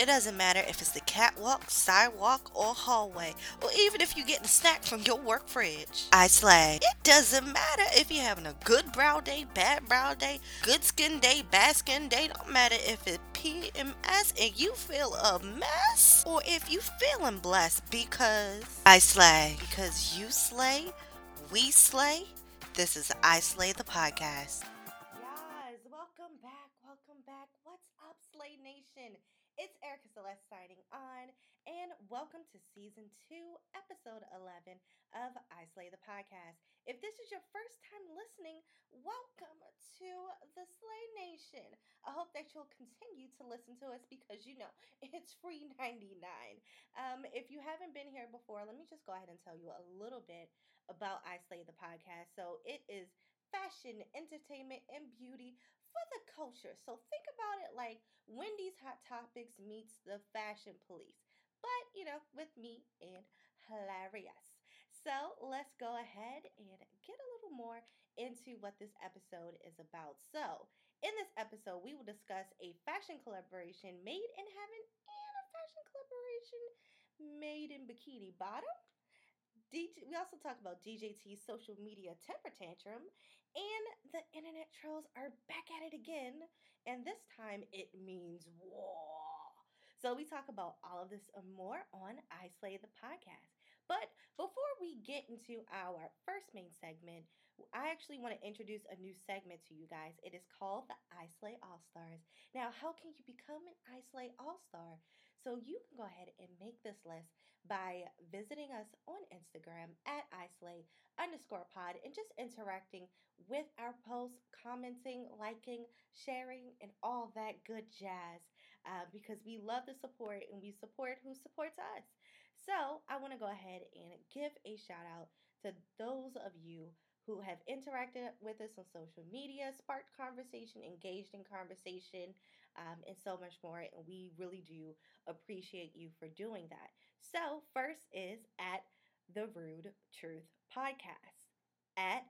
It doesn't matter if it's the catwalk, sidewalk, or hallway, or even if you're getting a snack from your work fridge. I slay. It doesn't matter if you're having a good brow day, bad brow day, good skin day, bad skin day. Don't matter if it's PMS and you feel a mess, or if you feeling blessed because I slay. Because you slay, we slay. This is I Slay the podcast. Yes, welcome back, welcome back. What's up, Slay Nation? It's Erica Celeste signing on, and welcome to season two, episode 11 of I Slay the podcast. If this is your first time listening, welcome to the Slay Nation. I hope that you'll continue to listen to us because you know it's free 99. Um, if you haven't been here before, let me just go ahead and tell you a little bit about I Slay the podcast. So it is fashion, entertainment, and beauty for the culture. So think about it like Wendy's Hot Topics meets the fashion police, but you know, with me and hilarious. So let's go ahead and get a little more into what this episode is about. So, in this episode, we will discuss a fashion collaboration made in heaven and a fashion collaboration made in Bikini Bottom. DJ, we also talk about DJT's social media temper tantrum, and the internet trolls are back at it again, and this time it means war. So we talk about all of this and more on I Slay the podcast. But before we get into our first main segment, I actually want to introduce a new segment to you guys. It is called the I Slay All Stars. Now, how can you become an I Slay All Star? So you can go ahead and make this list by visiting us on Instagram at islay underscore pod and just interacting with our posts, commenting, liking, sharing, and all that good jazz uh, because we love the support and we support who supports us. So I want to go ahead and give a shout out to those of you who have interacted with us on social media, sparked conversation, engaged in conversation, um, and so much more. And we really do appreciate you for doing that. So, first is at the Rude Truth Podcast, at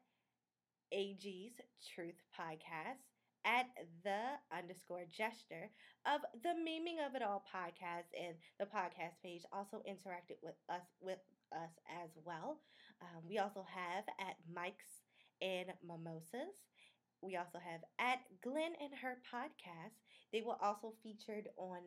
AG's Truth Podcast, at the underscore gesture of the Memeing of It All podcast and the podcast page also interacted with us with us as well. Um, we also have at Mike's and Mimosas. We also have at Glenn and her podcast. They were also featured on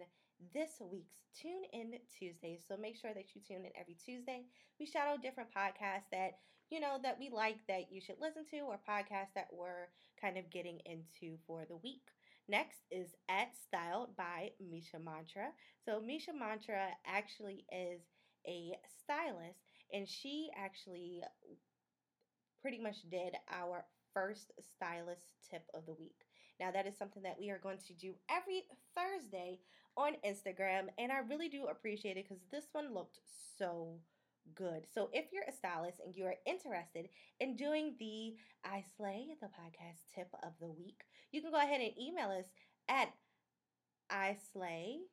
this week's Tune In Tuesday. So make sure that you tune in every Tuesday. We shout out different podcasts that you know that we like that you should listen to, or podcasts that we're kind of getting into for the week. Next is at Styled by Misha Mantra. So Misha Mantra actually is a stylist, and she actually pretty much did our first stylist tip of the week. Now, that is something that we are going to do every Thursday on Instagram, and I really do appreciate it because this one looked so good. So, if you're a stylist and you are interested in doing the I Slay the podcast tip of the week, you can go ahead and email us at islay.podcast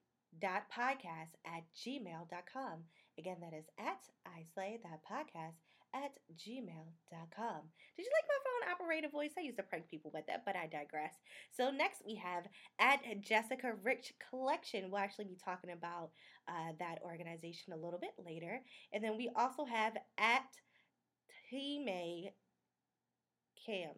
at gmail.com. Again, that is at islay.podcast at gmail.com. Did you like my phone operator voice? I used to prank people with that, but I digress. So next we have at Jessica Rich Collection. We'll actually be talking about uh, that organization a little bit later. And then we also have at Time Cam.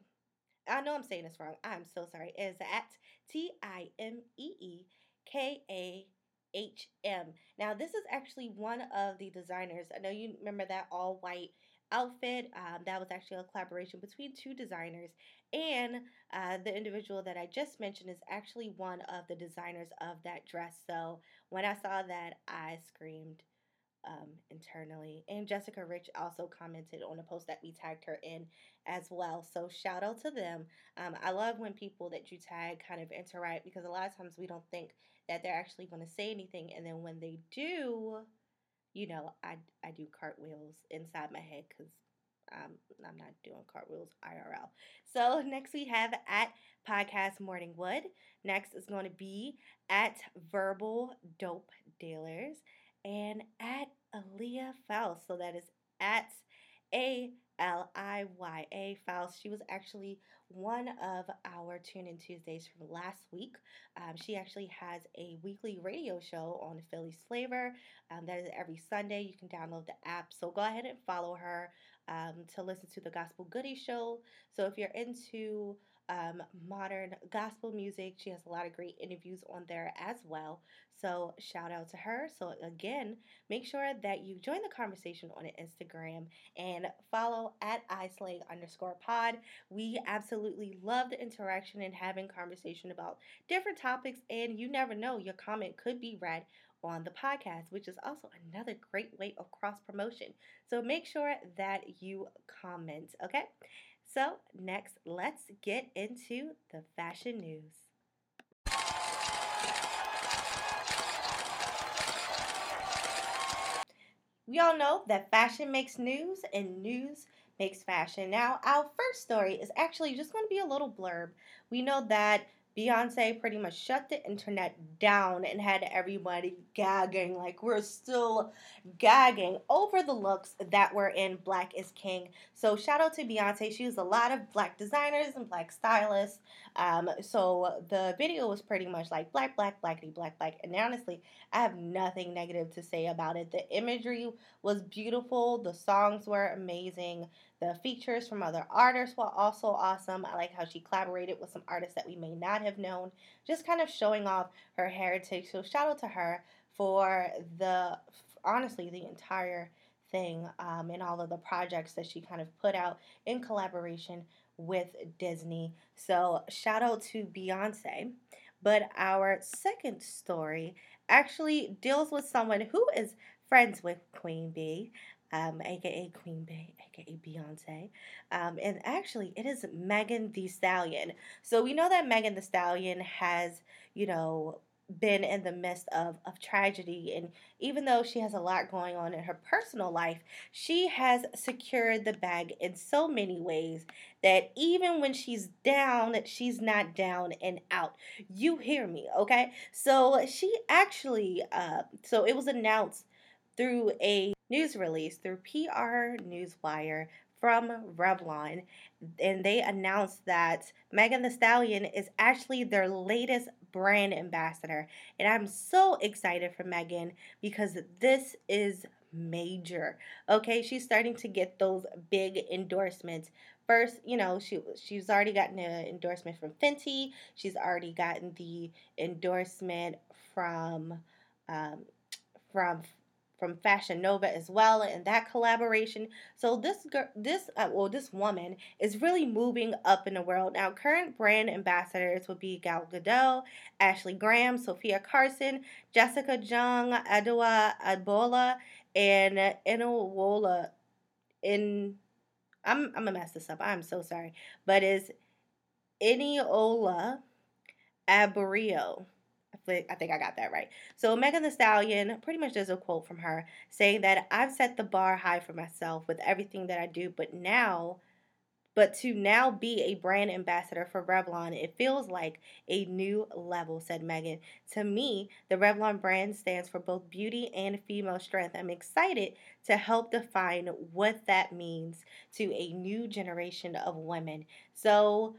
I know I'm saying this wrong. I'm so sorry. Is at T I M E E K A H M. Now, this is actually one of the designers. I know you remember that all white outfit. Um, that was actually a collaboration between two designers. And uh, the individual that I just mentioned is actually one of the designers of that dress. So when I saw that, I screamed um, internally. And Jessica Rich also commented on a post that we tagged her in as well. So shout out to them. Um, I love when people that you tag kind of interact because a lot of times we don't think that they're actually going to say anything. And then when they do, you know, I, I do cartwheels inside my head because um, I'm not doing cartwheels IRL. So next we have at Podcast Morning Wood. Next is going to be at Verbal Dope Dealers and at Aaliyah Faust. So that is at A L I Y A Files. She was actually one of our Tune In Tuesdays from last week. Um, she actually has a weekly radio show on Philly's Flavor. Um, that is every Sunday. You can download the app. So go ahead and follow her um, to listen to the Gospel Goody Show. So if you're into um, modern gospel music. She has a lot of great interviews on there as well. So shout out to her. So again, make sure that you join the conversation on Instagram and follow at islay underscore pod. We absolutely love the interaction and having conversation about different topics. And you never know, your comment could be read on the podcast, which is also another great way of cross promotion. So make sure that you comment, okay? So, next, let's get into the fashion news. We all know that fashion makes news and news makes fashion. Now, our first story is actually just going to be a little blurb. We know that Beyonce pretty much shut the internet down and had everybody gagging, like we're still gagging over the looks that were in Black is King. So shout out to Beyonce. She used a lot of black designers and black stylists. Um, so the video was pretty much like black, black, blackity, black, black. And honestly, I have nothing negative to say about it. The imagery was beautiful. The songs were amazing. The features from other artists were also awesome. I like how she collaborated with some artists that we may not have known, just kind of showing off her heritage. So shout out to her for the honestly the entire thing um, and all of the projects that she kind of put out in collaboration with Disney. So shout out to Beyonce. But our second story actually deals with someone who is friends with Queen Bee um, aka Queen Bey, aka Beyonce. Um, and actually, it is Megan Thee Stallion. So we know that Megan Thee Stallion has, you know, been in the midst of, of tragedy and even though she has a lot going on in her personal life she has secured the bag in so many ways that even when she's down she's not down and out you hear me okay so she actually uh, so it was announced through a news release through PR Newswire from Revlon, and they announced that Megan Thee Stallion is actually their latest brand ambassador. And I'm so excited for Megan because this is major. Okay, she's starting to get those big endorsements. First, you know, she she's already gotten an endorsement from Fenty. She's already gotten the endorsement from um, from from Fashion Nova as well, and that collaboration. So this girl, this uh, well, this woman is really moving up in the world now. Current brand ambassadors would be Gal Gadot, Ashley Graham, Sofia Carson, Jessica Jung, Adwoa Aboah, and Enowola. In I'm I'm gonna mess this up. I'm so sorry, but is Eniola Aburrio. I think I got that right. So Megan Thee Stallion pretty much does a quote from her saying that I've set the bar high for myself with everything that I do, but now but to now be a brand ambassador for Revlon, it feels like a new level, said Megan. To me, the Revlon brand stands for both beauty and female strength. I'm excited to help define what that means to a new generation of women. So,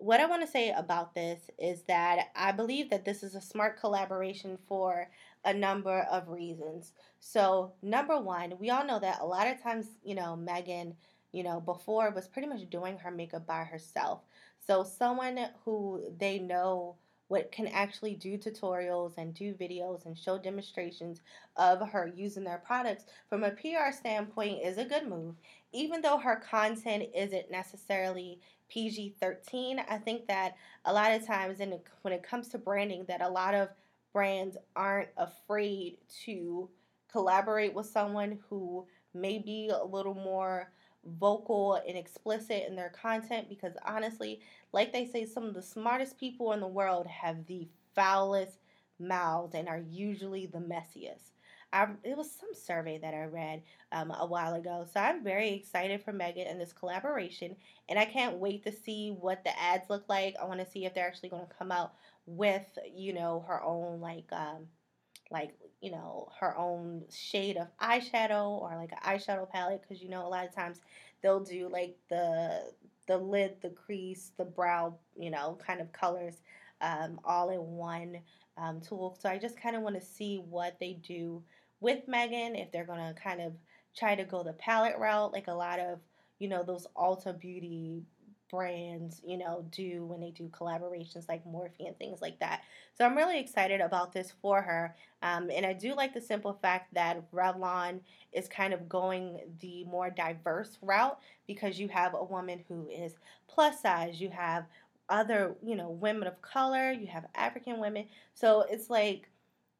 what I want to say about this is that I believe that this is a smart collaboration for a number of reasons. So, number one, we all know that a lot of times, you know, Megan, you know, before was pretty much doing her makeup by herself. So, someone who they know what can actually do tutorials and do videos and show demonstrations of her using their products from a PR standpoint is a good move. Even though her content isn't necessarily PG 13. I think that a lot of times, in, when it comes to branding, that a lot of brands aren't afraid to collaborate with someone who may be a little more vocal and explicit in their content because honestly, like they say, some of the smartest people in the world have the foulest mouths and are usually the messiest. I, it was some survey that I read um, a while ago. So I'm very excited for Megan and this collaboration, and I can't wait to see what the ads look like. I want to see if they're actually going to come out with you know her own like um, like you know her own shade of eyeshadow or like an eyeshadow palette because you know a lot of times they'll do like the the lid the crease the brow you know kind of colors um, all in one um, tool. So i just kind of want to see what they do with megan if they're going to kind of try to go the palette route like a lot of you know those Ulta Beauty brands, you know, do when they do collaborations like Morphe and things like that. So I'm really excited about this for her. Um, and I do like the simple fact that Revlon is kind of going the more diverse route because you have a woman who is plus size, you have other, you know, women of color, you have African women. So it's like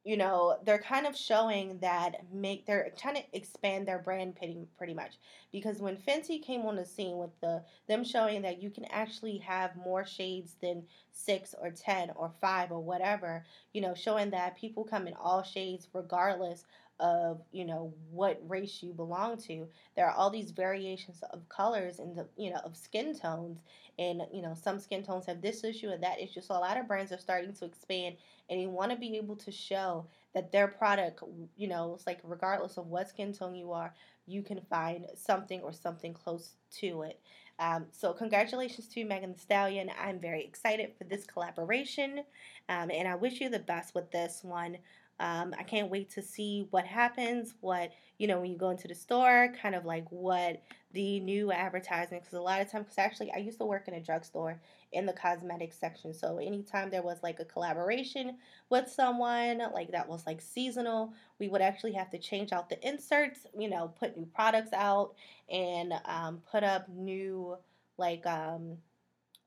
you know they're kind of showing that make they're trying to expand their brand pretty pretty much. Because when Fenty came on the scene with the them showing that you can actually have more shades than 6 or 10 or 5 or whatever you know showing that people come in all shades regardless of you know what race you belong to. There are all these variations of colors and you know of skin tones. And you know some skin tones have this issue and that issue. So a lot of brands are starting to expand and you want to be able to show that their product you know it's like regardless of what skin tone you are you can find something or something close to it. Um, so congratulations to Megan Stallion. I'm very excited for this collaboration, um, and I wish you the best with this one. Um, I can't wait to see what happens, what, you know, when you go into the store, kind of like what the new advertising, because a lot of times, because actually I used to work in a drugstore in the cosmetics section. So anytime there was like a collaboration with someone, like that was like seasonal, we would actually have to change out the inserts, you know, put new products out and um, put up new, like, um,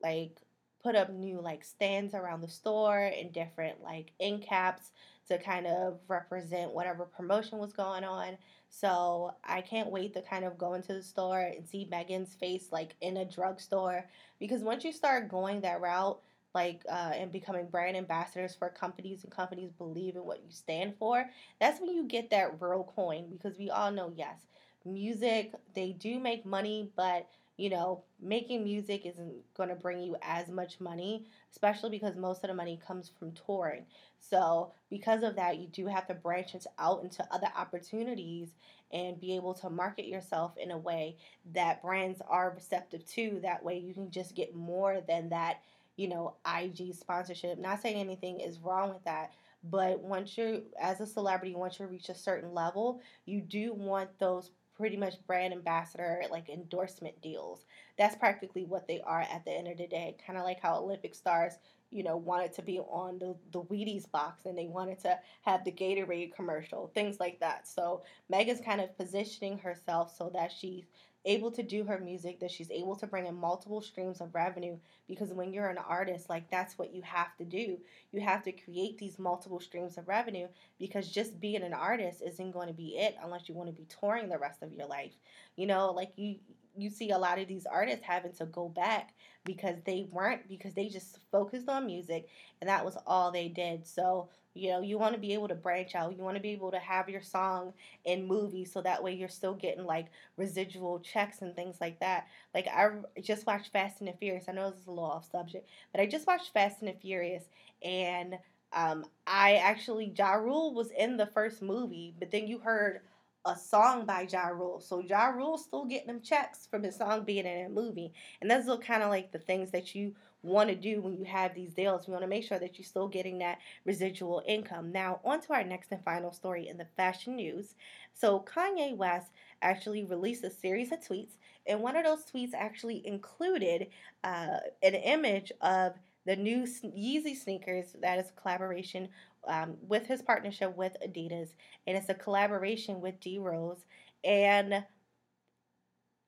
like, put up new like stands around the store and different like end caps to kind of represent whatever promotion was going on. So I can't wait to kind of go into the store and see Megan's face like in a drugstore because once you start going that route, like uh, and becoming brand ambassadors for companies and companies believe in what you stand for, that's when you get that real coin because we all know yes, music they do make money, but you know, making music isn't going to bring you as much money, especially because most of the money comes from touring. So, because of that, you do have to branch out into other opportunities and be able to market yourself in a way that brands are receptive to. That way, you can just get more than that, you know, IG sponsorship. Not saying anything is wrong with that, but once you're, as a celebrity, once you reach a certain level, you do want those pretty much brand ambassador like endorsement deals. That's practically what they are at the end of the day. Kind of like how Olympic stars, you know, wanted to be on the, the Wheaties box and they wanted to have the Gatorade commercial, things like that. So Megan's kind of positioning herself so that she's able to do her music, that she's able to bring in multiple streams of revenue. Because when you're an artist, like that's what you have to do. You have to create these multiple streams of revenue because just being an artist isn't going to be it unless you want to be touring the rest of your life. You know, like you you see a lot of these artists having to go back because they weren't because they just focused on music and that was all they did. So you know, you want to be able to branch out. You want to be able to have your song in movies so that way you're still getting like residual checks and things like that. Like I just watched Fast and the Furious. I know this is a little off subject, but I just watched Fast and the Furious and um, I actually Ja Rule was in the first movie, but then you heard a song by Ja Rule. So Ja Rule still getting them checks from his song being in a movie. And that's kind of like the things that you want to do when you have these deals. We want to make sure that you're still getting that residual income. Now, on to our next and final story in the fashion news. So, Kanye West actually released a series of tweets, and one of those tweets actually included uh, an image of the new Yeezy sneakers that is a collaboration um, with his partnership with Adidas, and it's a collaboration with D Rose. And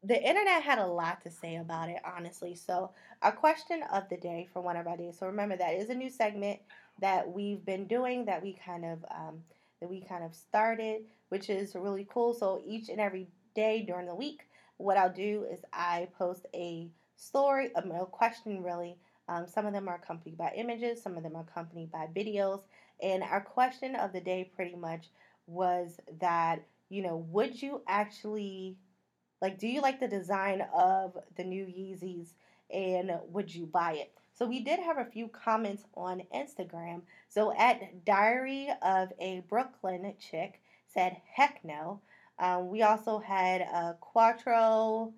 the internet had a lot to say about it, honestly. So, our question of the day for one of our days. So, remember that is a new segment that we've been doing that we kind of um, that we kind of started, which is really cool. So, each and every day during the week, what I'll do is I post a story, a question, really. Um, some of them are accompanied by images, some of them are accompanied by videos. And our question of the day pretty much was that, you know, would you actually like, do you like the design of the new Yeezys and would you buy it? So we did have a few comments on Instagram. So at Diary of a Brooklyn Chick said, heck no. Um, we also had uh, Quattro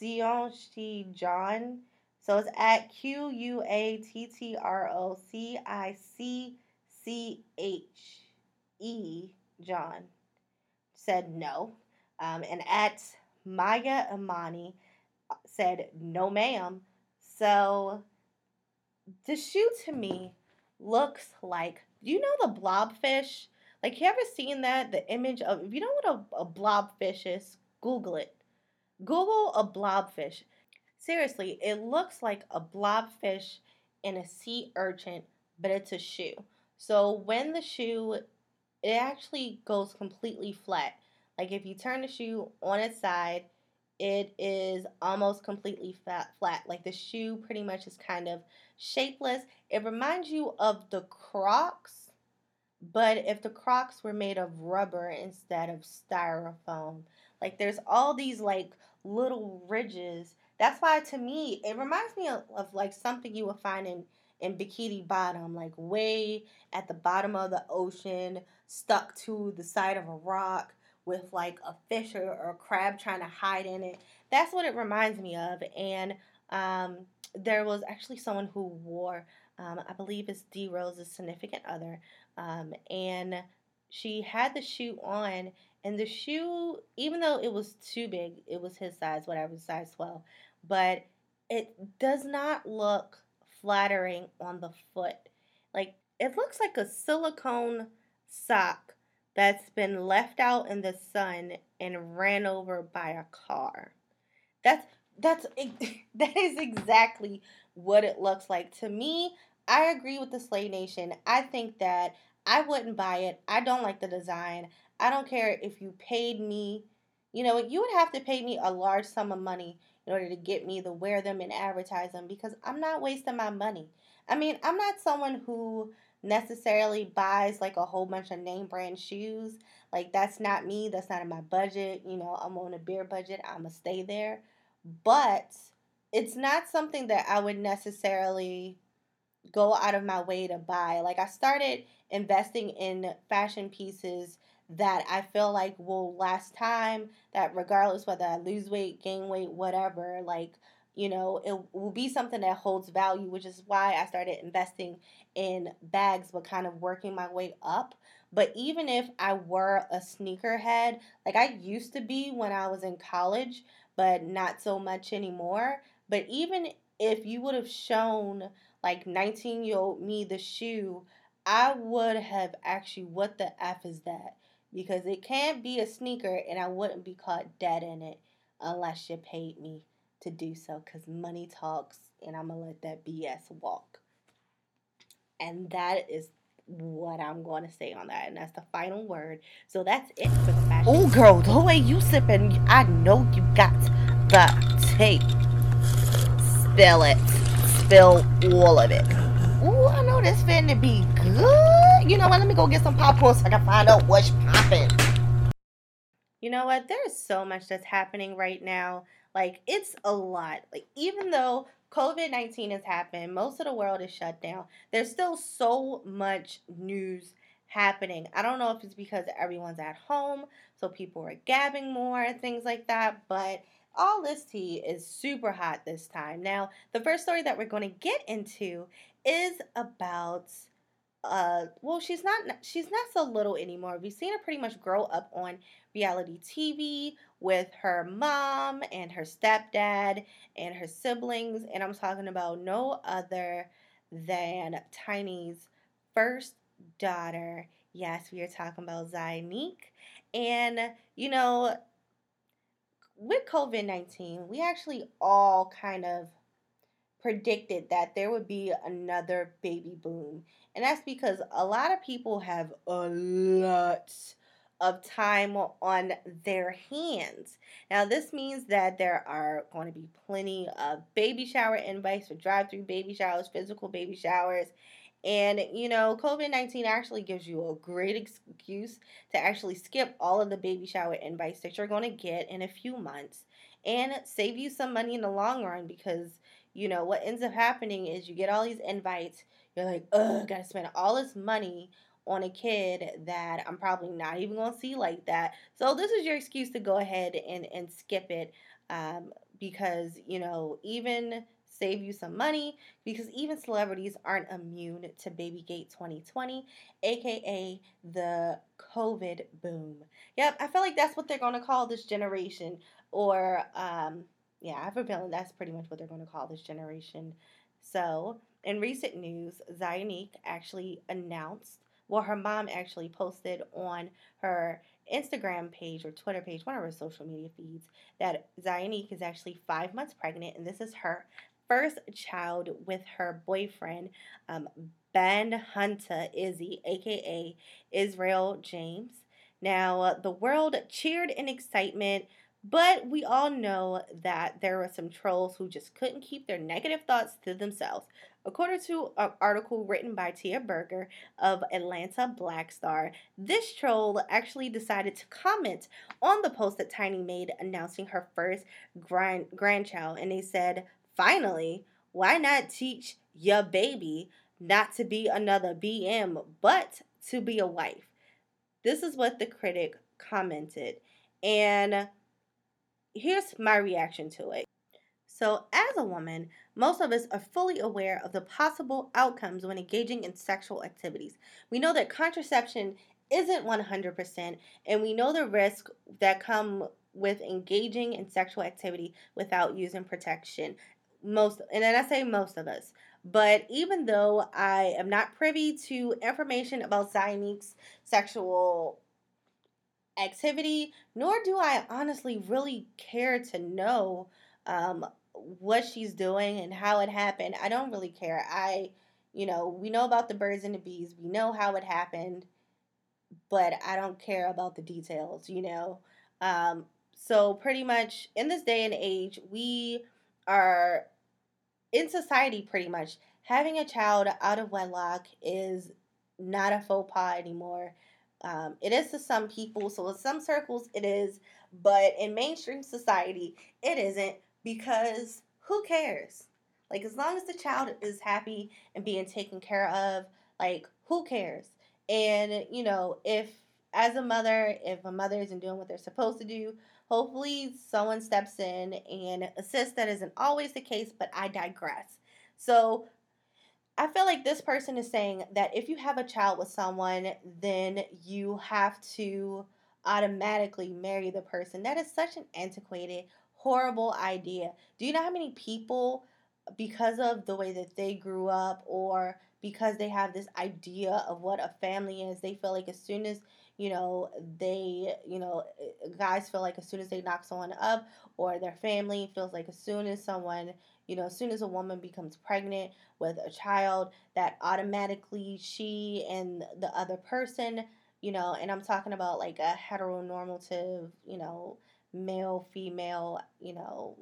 Sionchi John. So it's at Q U A T T R O C I C C H E John said no. Um, and at Maya Imani uh, said no, ma'am. So the shoe to me looks like you know the blobfish like, you ever seen that? The image of, if you know what a, a blobfish is, Google it. Google a blobfish. Seriously, it looks like a blobfish in a sea urchin, but it's a shoe. So when the shoe, it actually goes completely flat. Like if you turn the shoe on its side, it is almost completely flat, flat. Like the shoe pretty much is kind of shapeless. It reminds you of the Crocs but if the Crocs were made of rubber instead of styrofoam, like there's all these like little ridges. That's why to me it reminds me of, of like something you would find in in Bikini Bottom, like way at the bottom of the ocean, stuck to the side of a rock with like a fish or, or a crab trying to hide in it. That's what it reminds me of. And um, there was actually someone who wore, um, I believe it's D Rose's significant other, um, and she had the shoe on, and the shoe, even though it was too big, it was his size, whatever, size 12, but it does not look flattering on the foot. Like, it looks like a silicone sock that's been left out in the sun and ran over by a car. That's that's that is exactly what it looks like to me. I agree with the Slay Nation. I think that I wouldn't buy it. I don't like the design. I don't care if you paid me, you know, you would have to pay me a large sum of money in order to get me to wear them and advertise them because I'm not wasting my money. I mean, I'm not someone who necessarily buys like a whole bunch of name brand shoes. Like that's not me. That's not in my budget. You know, I'm on a beer budget. I'm gonna stay there. But it's not something that I would necessarily go out of my way to buy. Like I started investing in fashion pieces that I feel like will last time, that regardless whether I lose weight, gain weight, whatever, like, you know, it will be something that holds value, which is why I started investing in bags, but kind of working my way up. But even if I were a sneakerhead, like I used to be when I was in college, but not so much anymore. But even if you would have shown like 19 year old me the shoe, I would have actually, what the F is that? Because it can't be a sneaker and I wouldn't be caught dead in it unless you paid me to do so because money talks and I'm going to let that BS walk. And that is what I'm going to say on that. And that's the final word. So that's it for the fashion. Oh, girl, the way you sipping, I know you got the tape. Spill it spill all of it. Ooh, I know this finna be good. You know what? Let me go get some popcorn so I can find out what's popping. You know what? There's so much that's happening right now. Like, it's a lot. Like, even though COVID 19 has happened, most of the world is shut down, there's still so much news happening. I don't know if it's because everyone's at home, so people are gabbing more things like that, but all this tea is super hot this time. Now, the first story that we're going to get into is about uh well she's not she's not so little anymore. We've seen her pretty much grow up on reality tv with her mom and her stepdad and her siblings and i'm talking about no other than tiny's first daughter. Yes we are talking about Zonnique and you know with COVID 19, we actually all kind of predicted that there would be another baby boom. And that's because a lot of people have a lot of time on their hands. Now, this means that there are going to be plenty of baby shower invites for drive through baby showers, physical baby showers, and you know, COVID 19 actually gives you a great excuse to actually skip all of the baby shower invites that you're going to get in a few months and save you some money in the long run because you know what ends up happening is you get all these invites you're like ugh gotta spend all this money on a kid that i'm probably not even gonna see like that so this is your excuse to go ahead and and skip it um, because you know even save you some money because even celebrities aren't immune to Babygate 2020, aka the COVID boom. Yep, I feel like that's what they're to call this generation. Or, um, yeah, I have a feeling that's pretty much what they're going to call this generation. So, in recent news, Zonnique actually announced, well, her mom actually posted on her Instagram page or Twitter page, one of her social media feeds, that Zonnique is actually five months pregnant, and this is her first child with her boyfriend, um, Ben Hunter Izzy, aka Israel James. Now, the world cheered in excitement, but we all know that there were some trolls who just couldn't keep their negative thoughts to themselves. According to an article written by Tia Burger of Atlanta Black Star, this troll actually decided to comment on the post that Tiny made announcing her first grand- grandchild, and they said, Finally, why not teach your baby not to be another BM, but to be a wife? This is what the critic commented. And here's my reaction to it. So, as a woman, most of us are fully aware of the possible outcomes when engaging in sexual activities. We know that contraception isn't 100%, and we know the risk that come with engaging in sexual activity without using protection most and then I say most of us. But even though I am not privy to information about Zonnique's sexual activity, nor do I honestly really care to know um, what she's doing and how it happened. I don't really care. I, you know, we know about the birds and the bees, we know how it happened, but I don't care about the details, you know. Um, so, pretty much in this day and age, we are in society pretty much having a child out of wedlock is not a faux pas anymore. Um, it is to some people, so in some circles it is, but in mainstream society it isn't because who cares? Like as long as the child is happy and being taken care of, like who cares? And you know, if as a mother, if a mother isn't doing what they're supposed to do, Hopefully, someone steps in and assists. That isn't always the case, but I digress. So, I feel like this person is saying that if you have a child with someone, then you have to automatically marry the person. That is such an antiquated, horrible idea. Do you know how many people, because of the way that they grew up or because they have this idea of what a family is, they feel like as soon as you know, they, you know, eh, guys feel like as soon as they knock someone up or their family feels like as soon as someone, you know, as soon as a woman becomes pregnant with a child, that automatically she and the other person, you know, and I'm talking about like a heteronormative, you know, male female, you know,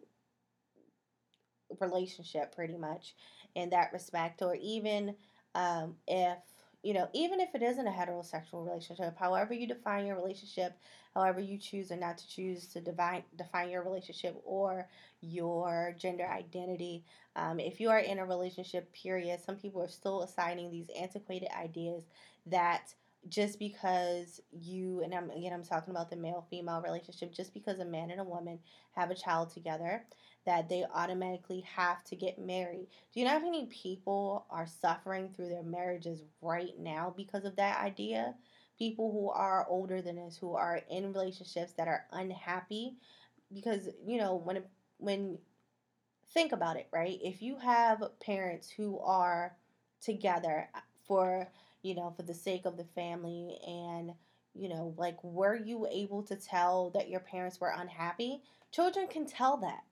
relationship pretty much in that respect, or even um, if you know, even if it isn't a heterosexual relationship, however you define your relationship, however you choose or not to choose to define define your relationship or your gender identity, um, if you are in a relationship, period, some people are still assigning these antiquated ideas that just because you and I'm again I'm talking about the male female relationship, just because a man and a woman have a child together that they automatically have to get married. Do you know how many people are suffering through their marriages right now because of that idea? People who are older than us, who are in relationships that are unhappy, because you know when when think about it, right? If you have parents who are together uh, for you know for the sake of the family and you know like were you able to tell that your parents were unhappy children can tell that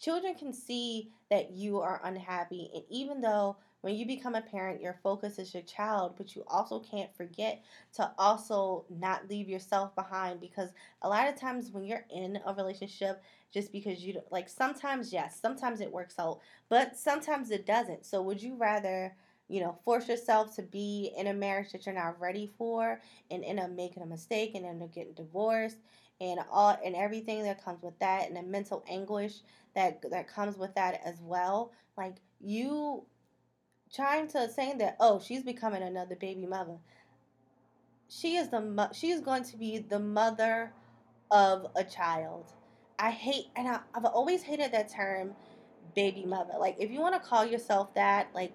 children can see that you are unhappy. And even though when you become a parent, your focus is your child, but you also can't forget to also not leave yourself behind because a lot of times when you're in a relationship, just because you like sometimes, yes, sometimes it works out, but sometimes it doesn't. So, would you rather you know, force yourself to be in a marriage that you're not ready for and end up making a mistake and end up getting divorced and all and everything that comes with that and the mental anguish that that comes with that as well. Like you trying to saying that oh she's becoming another baby mother. She is the she is going to be the mother of a child. I hate and I, I've always hated that term baby mother. Like if you want to call yourself that, like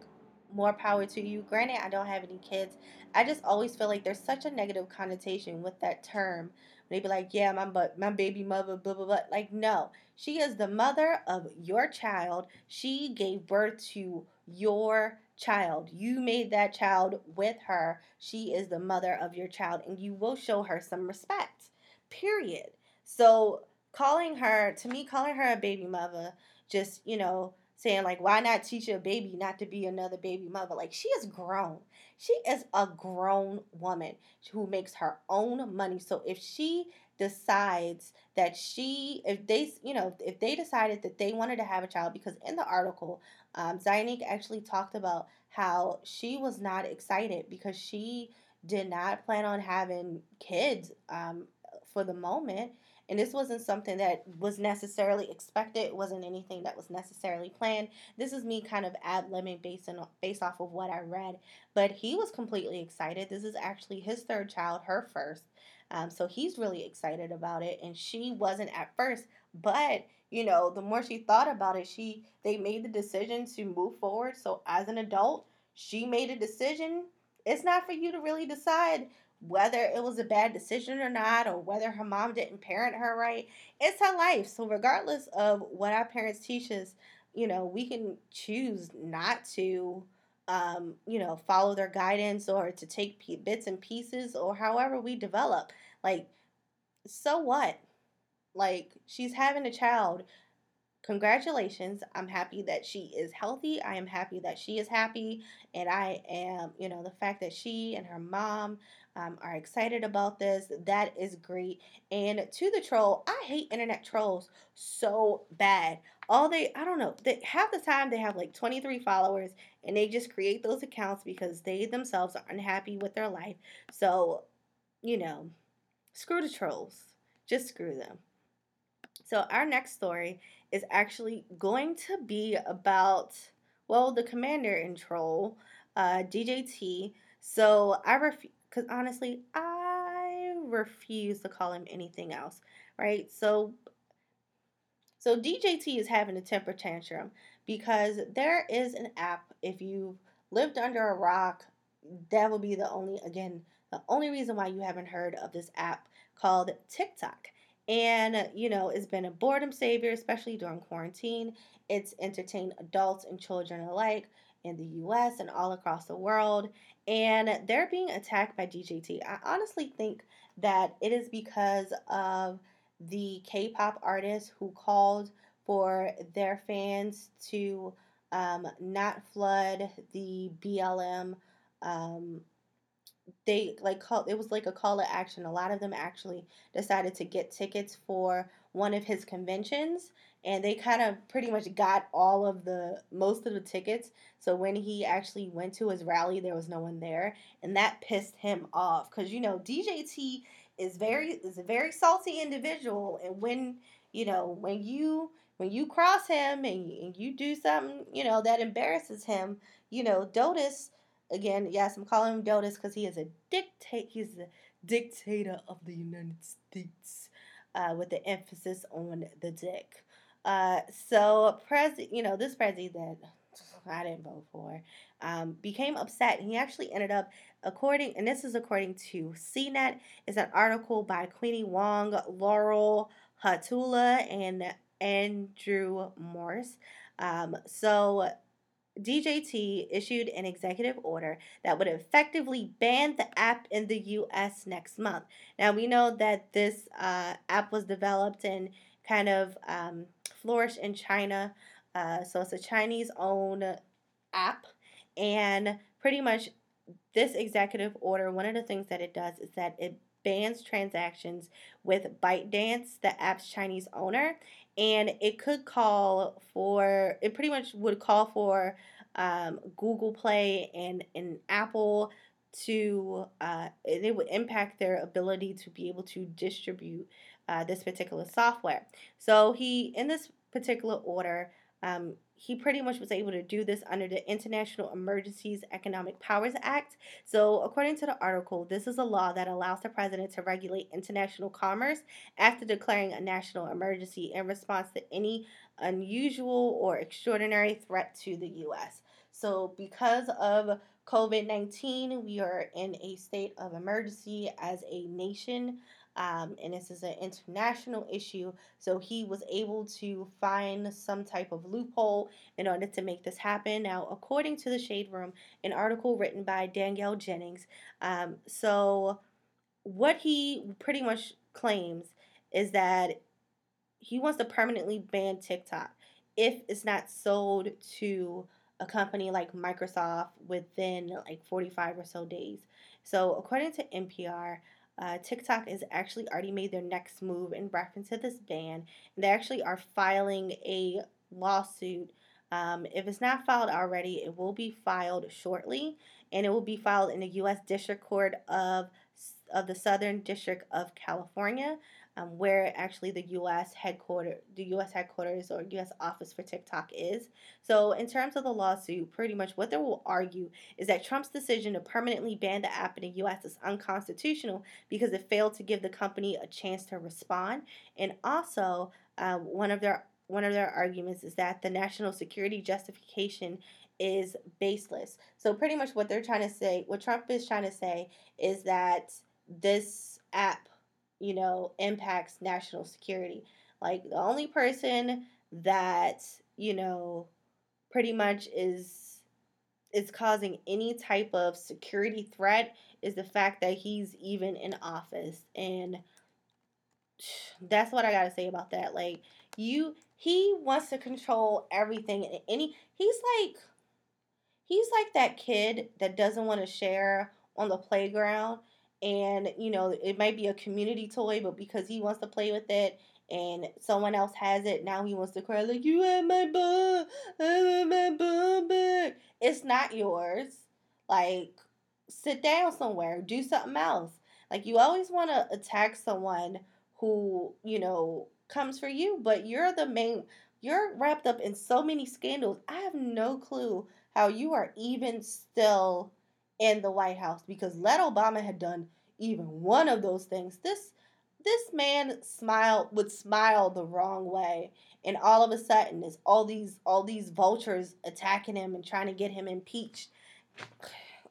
more power to you. Granted, I don't have any kids. I just always feel like there's such a negative connotation with that term. They be like, yeah, my my baby mother, blah blah blah. Like, no, she is the mother of your child. She gave birth to your child. You made that child with her. She is the mother of your child, and you will show her some respect. Period. So calling her to me, calling her a baby mother, just you know saying like why not teach your baby not to be another baby mother like she is grown she is a grown woman who makes her own money. So if she decides that she if they you know if they decided that they wanted to have a child because in the article um, Zonnique actually talked about how she was not excited because she did not plan on having kids um, for the moment and this wasn't something that was necessarily expected. It wasn't anything that was necessarily planned. This is me kind of ad libbing based, on, based off of what I read. But he was completely excited. This is actually his third child, her first. Um, so he's really excited about it. And she wasn't at first. But you know the more she thought about it she they made the decision to move forward so as an adult she made a decision it's not for you to really decide whether it was a bad decision or not, or whether her mom didn't parent her right. It's her life. So, regardless of what our parents teach us, you know, we can choose not to, um, you know, follow their guidance or to take bits and pieces or however we develop. Like, so what? Like, she's having a child congratulations. I'm happy that she is healthy. I am happy that she is happy. And I am, you know, the fact that she and her mom um, are excited about this, that is great. And to the troll, I hate internet trolls so bad. All they, I don't know, they, half the time they have like 23 followers and they just create those accounts because they themselves are unhappy with their life. So, you know, screw the trolls. Just screw them. So, our next story is actually going to be about, well, the commander in Troll, uh, DJT. So, I refuse, because honestly, I refuse to call him anything else, right? So, so DJT is having a temper tantrum because there is an app. If you've lived under a rock, that will be the only, again, the only reason why you haven't heard of this app called TikTok. And, you know, it's been a boredom savior, especially during quarantine. It's entertained adults and children alike in the US and all across the world. And they're being attacked by DJT. I honestly think that it is because of the K pop artists who called for their fans to um, not flood the BLM um, they like call it was like a call to action. A lot of them actually decided to get tickets for one of his conventions and they kind of pretty much got all of the most of the tickets. So when he actually went to his rally, there was no one there, and that pissed him off cuz you know, DJT is very is a very salty individual and when, you know, when you when you cross him and, and you do something, you know, that embarrasses him, you know, Dotus Again, yes, I'm calling him Dotus because he is a dictate. He's the dictator of the United States, uh, with the emphasis on the dick. Uh, so, pres, you know, this president I didn't vote for, um, became upset. He actually ended up, according, and this is according to CNET, is an article by Queenie Wong, Laurel Hautala, and Andrew Morse. Um, so DJT issued an executive order that would effectively ban the app in the US next month. Now, we know that this uh, app was developed and kind of um, flourished in China. Uh, so it's a Chinese owned app. And pretty much this executive order, one of the things that it does is that it bans transactions with ByteDance, the app's Chinese owner, and it could call for it pretty much would call for um, Google Play and, and Apple to uh, it would impact their ability to be able to distribute uh, this particular software. So he in this particular order, um, he pretty much was able to do this under the International Emergencies Economic Powers Act. So, according to the article, this is a law that allows the president to regulate international commerce after declaring a national emergency in response to any unusual or extraordinary threat to the U.S. So, because of COVID 19, we are in a state of emergency as a nation. Um, and this is an international issue. So he was able to find some type of loophole in order to make this happen. Now, according to the Shade Room, an article written by Danielle Jennings, um, so what he pretty much claims is that he wants to permanently ban TikTok if it's not sold to a company like Microsoft within like 45 or so days. So, according to NPR, uh, TikTok has actually already made their next move in reference to this ban. They actually are filing a lawsuit. Um, if it's not filed already, it will be filed shortly, and it will be filed in the U.S. District Court of of the Southern District of California um, where actually the U.S. headquarters, the U.S. headquarters or U.S. office for TikTok is. So, in terms of the lawsuit, pretty much what they will argue is that Trump's decision to permanently ban the app in the U.S. is unconstitutional because it failed to give the company a chance to respond, and also uh, one of their one of their arguments is that the national security justification is baseless. So pretty much what they're trying to say, what Trump is trying to say is that this app you know, impacts national security. Like the only person that, you know, pretty much is is causing any type of security threat is the fact that he's even in office and that's what I got to say about that. Like you he wants to control everything and any he's like he's like that kid that doesn't want to share on the playground and you know it might be a community toy but because he wants to play with it and someone else has it now he wants to cry like you have my ball i have my ball back. It's not yours. Like sit down somewhere. Do something else. Like you always want to attack someone who you know comes for you but you're the main you're wrapped up in so many scandals. I have no clue how you are even still in the White House because let Obama had done even one of those things, this this man smile would smile the wrong way and all of a sudden there's all these all these vultures attacking him and trying to get him impeached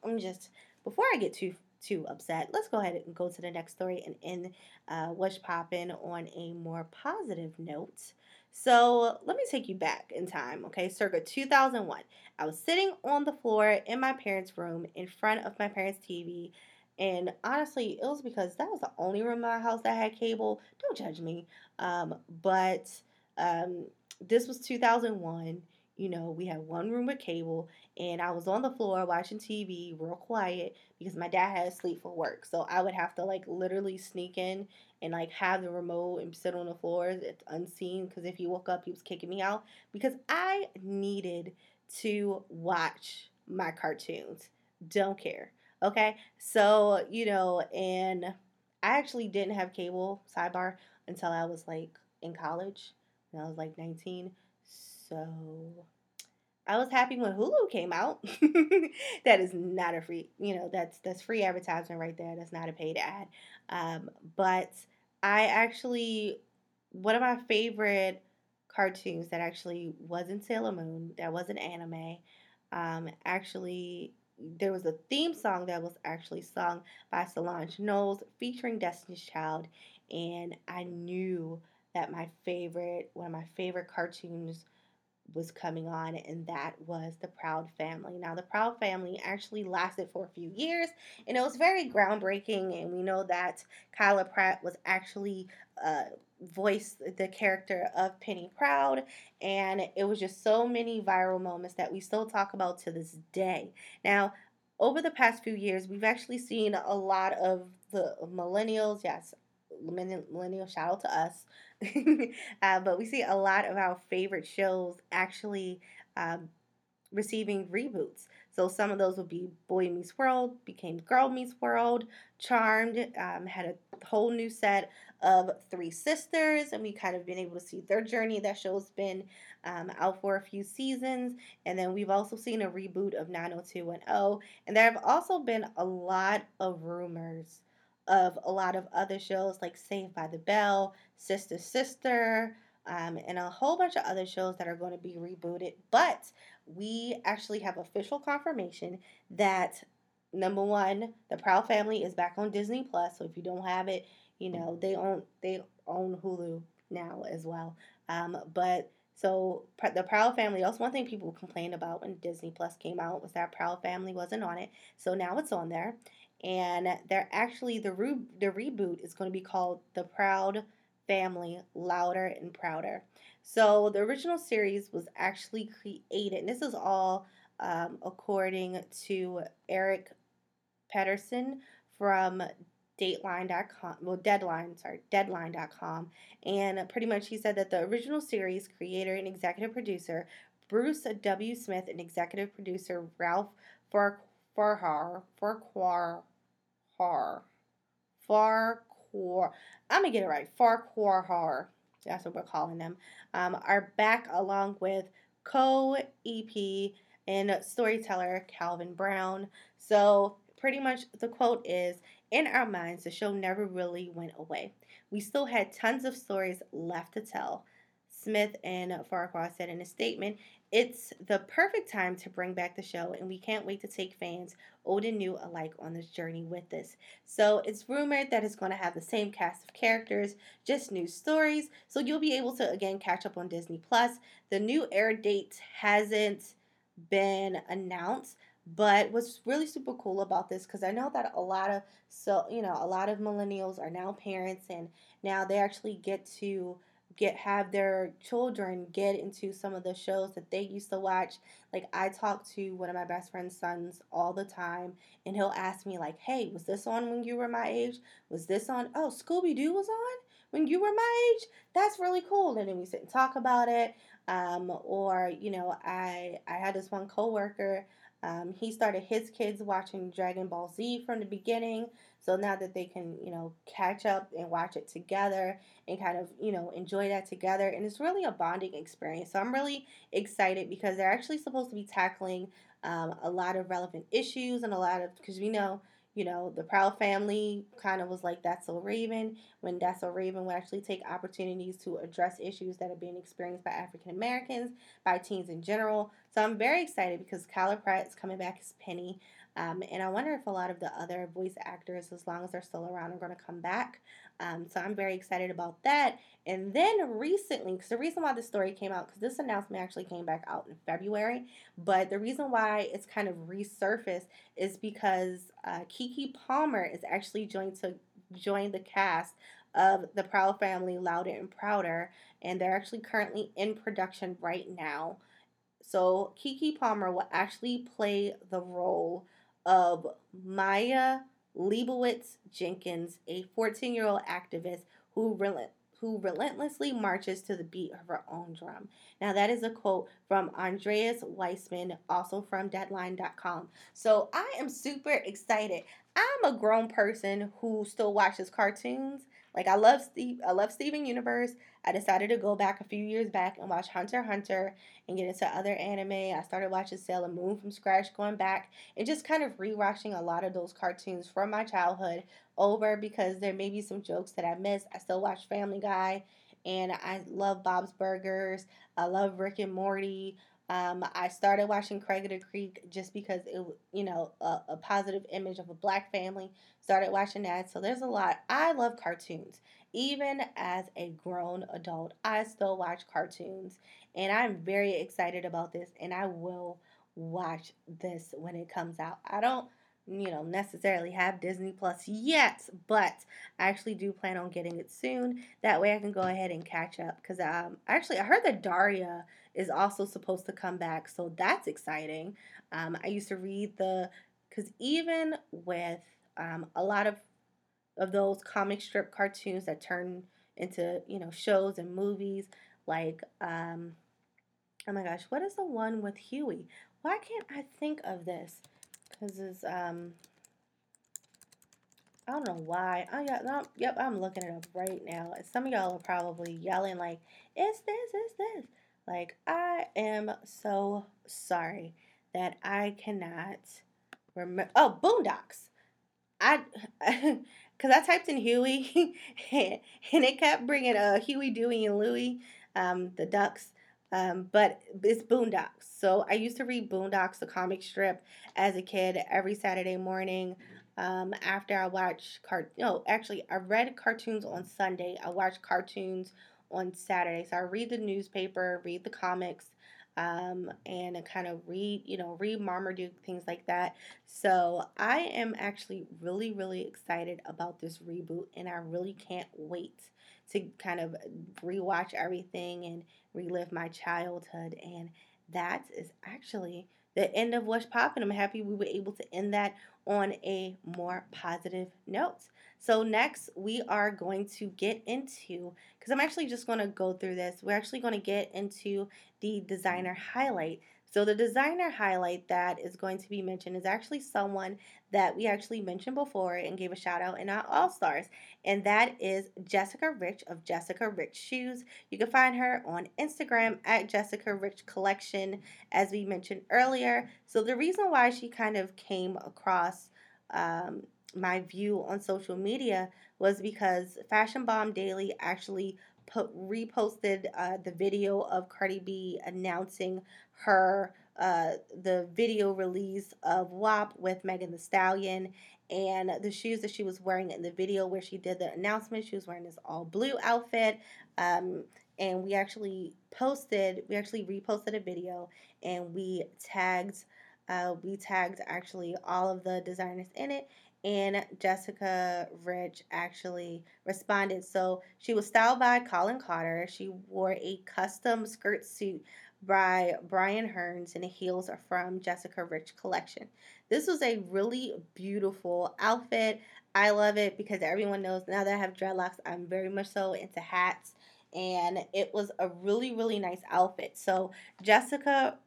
i'm just before i get too too upset let's go ahead and go to the next story and end uh, what's popping on a more positive note so let me take you back in time, okay? Circa 2001. I was sitting on the floor in my parents' room in front of my parents' TV. And honestly, it was because that was the only room in my house that had cable. Don't judge me. Um, but um, this was 2001. You know, we had one room with cable, and I was on the floor watching TV real quiet because my dad had to sleep for work. So I would have to like literally sneak in and like have the remote and sit on the floor. It's unseen because if he woke up, he was kicking me out because I needed to watch my cartoons. Don't care. Okay. So, you know, and I actually didn't have cable, sidebar, until I was like in college. When I was like 19. So I was happy when Hulu came out. that is not a free, you know, that's that's free advertisement right there. That's not a paid ad. Um, but I actually one of my favorite cartoons that actually wasn't Sailor Moon, that wasn't anime. Um, actually, there was a theme song that was actually sung by Solange Knowles featuring Destiny's Child, and I knew that my favorite, one of my favorite cartoons was coming on, and that was The Proud Family. Now, The Proud Family actually lasted for a few years, and it was very groundbreaking. And we know that Kyla Pratt was actually uh, voiced the character of Penny Proud, and it was just so many viral moments that we still talk about to this day. Now, over the past few years, we've actually seen a lot of the millennials, yes, millennial shout out to us uh, but we see a lot of our favorite shows actually um, receiving reboots. So some of those would be Boy Meets World, became Girl Meets World, Charmed um, had a whole new set of three sisters, and we kind of been able to see their journey. That show's been um, out for a few seasons, and then we've also seen a reboot of 90210, and there have also been a lot of rumors of a lot of other shows like Saved by the Bell, Sister Sister, um, and a whole bunch of other shows that are going to be rebooted. But we actually have official confirmation that number one, the Proud Family is back on Disney Plus. So if you don't have it, you know they own they own Hulu now as well. Um, but so the Proud Family. That's one thing people complained about when Disney Plus came out was that Proud Family wasn't on it. So now it's on there, and they're actually the re- the reboot is going to be called The Proud Family Louder and Prouder. So the original series was actually created, and this is all um, according to Erik Pedersen from Dateline.com, well, Deadline, sorry, Deadline.com. And pretty much he said that the original series creator and executive producer, Bruce W. Smith, and executive producer Ralph Farquhar, Farquhar, Farquhar, Farquhar, I'm going to get it right, Far core Farquhar, that's what we're calling them, um, are back along with co EP and storyteller Calvin Brown. So, pretty much the quote is In our minds, the show never really went away. We still had tons of stories left to tell. Smith and Farquhar said in a statement, It's the perfect time to bring back the show, and we can't wait to take fans, old and new alike, on this journey with us. So it's rumored that it's going to have the same cast of characters, just new stories. So you'll be able to again catch up on Disney Plus. The new air date hasn't been announced. But what's really super cool about this, because I know that a lot of so you know a lot of millennials are now parents, and now they actually get to get have their children get into some of the shows that they used to watch. Like I talk to one of my best friend's sons all the time and he'll ask me like, "Hey, was this on when you were my age? Was this on? Oh, Scooby Doo was on when you were my age? That's really cool." And then we sit and talk about it. Um, or you know, I I had this one coworker um, he started his kids watching Dragon Ball Z from the beginning. So now that they can, you know, catch up and watch it together and kind of, you know, enjoy that together. And it's really a bonding experience. So I'm really excited because they're actually supposed to be tackling um, a lot of relevant issues and a lot of, because we know you know, the Proud Family kind of was like That's So Raven, when That's So Raven would actually take opportunities to address issues that are being experienced by African Americans, by teens in general. So I'm very excited because Kyla Pratt is coming back as Penny. Um, and I wonder if a lot of the other voice actors, as long as they're still around, are going to come back. Um, so I'm very excited about that. And then recently, because the reason why this story came out, because this announcement actually came back out in February, but the reason why it's kind of resurfaced is because uh, Keke Palmer is actually joined to join the cast of the Proud Family, Louder and Prouder, and they're actually currently in production right now. So Keke Palmer will actually play the role of Maya Leibowitz Jenkins, a 14 year old activist who, who relentlessly marches to the beat of her own drum. Now, that is a quote from Andreas Wiseman, also from Deadline.com. So, I am super excited. I'm a grown person who still watches cartoons. Like I love Steve I love Steven Universe. I decided to go back a few years back and watch Hunter Hunter and get into other anime. I started watching Sailor Moon from scratch, going back and just kind of rewatching a lot of those cartoons from my childhood over because there may be some jokes that I missed. I still watch Family Guy and I love Bob's Burgers. I love Rick and Morty. Um, I started watching Craig of the Creek just because it, you know, a, a, positive image of a black family. Started watching that, so there's a lot. I love cartoons, even as a grown adult. I still watch cartoons, and I'm very excited about this, and I will watch this when it comes out. I don't, you know, necessarily have Disney Plus yet, but I actually do plan on getting it soon. That way, I can go ahead and catch up. Cause um, actually, I heard that Daria is also supposed to come back, so that's exciting. Um, I used to read the, because even with um, a lot of of those comic strip cartoons that turn into you know shows and movies, like um, oh my gosh, what is the one with Huey? why can't I think of this? Because it's, um, I don't know why. Oh, yeah, no, yep, I'm looking it up right now. some of y'all are probably yelling, like, it's this, it's this. Like, I am so sorry that I cannot remember. Oh, Boondocks. I, because I typed in Huey and it kept bringing uh, Huey, Dewey, and Louie, um, the ducks. Um, but it's Boondocks. So I used to read Boondocks, the comic strip, as a kid every Saturday morning. Um, after I watched cart, no, actually I read cartoons on Sunday. I watched cartoons on Saturday. So I read the newspaper, read the comics, um, and kind of read, you know, read Marmaduke, things like that. So I am actually really, really excited about this reboot, and I really can't wait to kind of rewatch everything and relive my childhood. And that is actually the end of What's Poppin'. I'm happy we were able to end that on a more positive note. So next we are going to get into because I'm actually just going to go through this. We're actually going to get into the designer highlight. So the designer highlight that is going to be mentioned is actually someone that we actually mentioned before and gave a shout out in our All Stars, and that is Jessica Rich of Jessica Rich Shoes. You can find her on Instagram at Jessica Rich Collection, as we mentioned earlier. So the reason why she kind of came across um, my view on social media was because Fashion Bomb Daily actually put, reposted uh, the video of Cardi B announcing her uh, the video release of WAP with Megan Thee Stallion and the shoes that she was wearing in the video where she did the announcement. She was wearing this all blue outfit. Um, and we actually posted, we actually reposted a video and we tagged, uh, we tagged actually all of the designers in it and Jessica Rich actually responded. So she was styled by Kollin Carter. She wore a custom skirt suit by Bryan Hearns, and the heels are from Jessica Rich collection. This was a really beautiful outfit. I love it because everyone knows now that I have dreadlocks, I'm very much so into hats. And it was a really, really nice outfit. So Jessica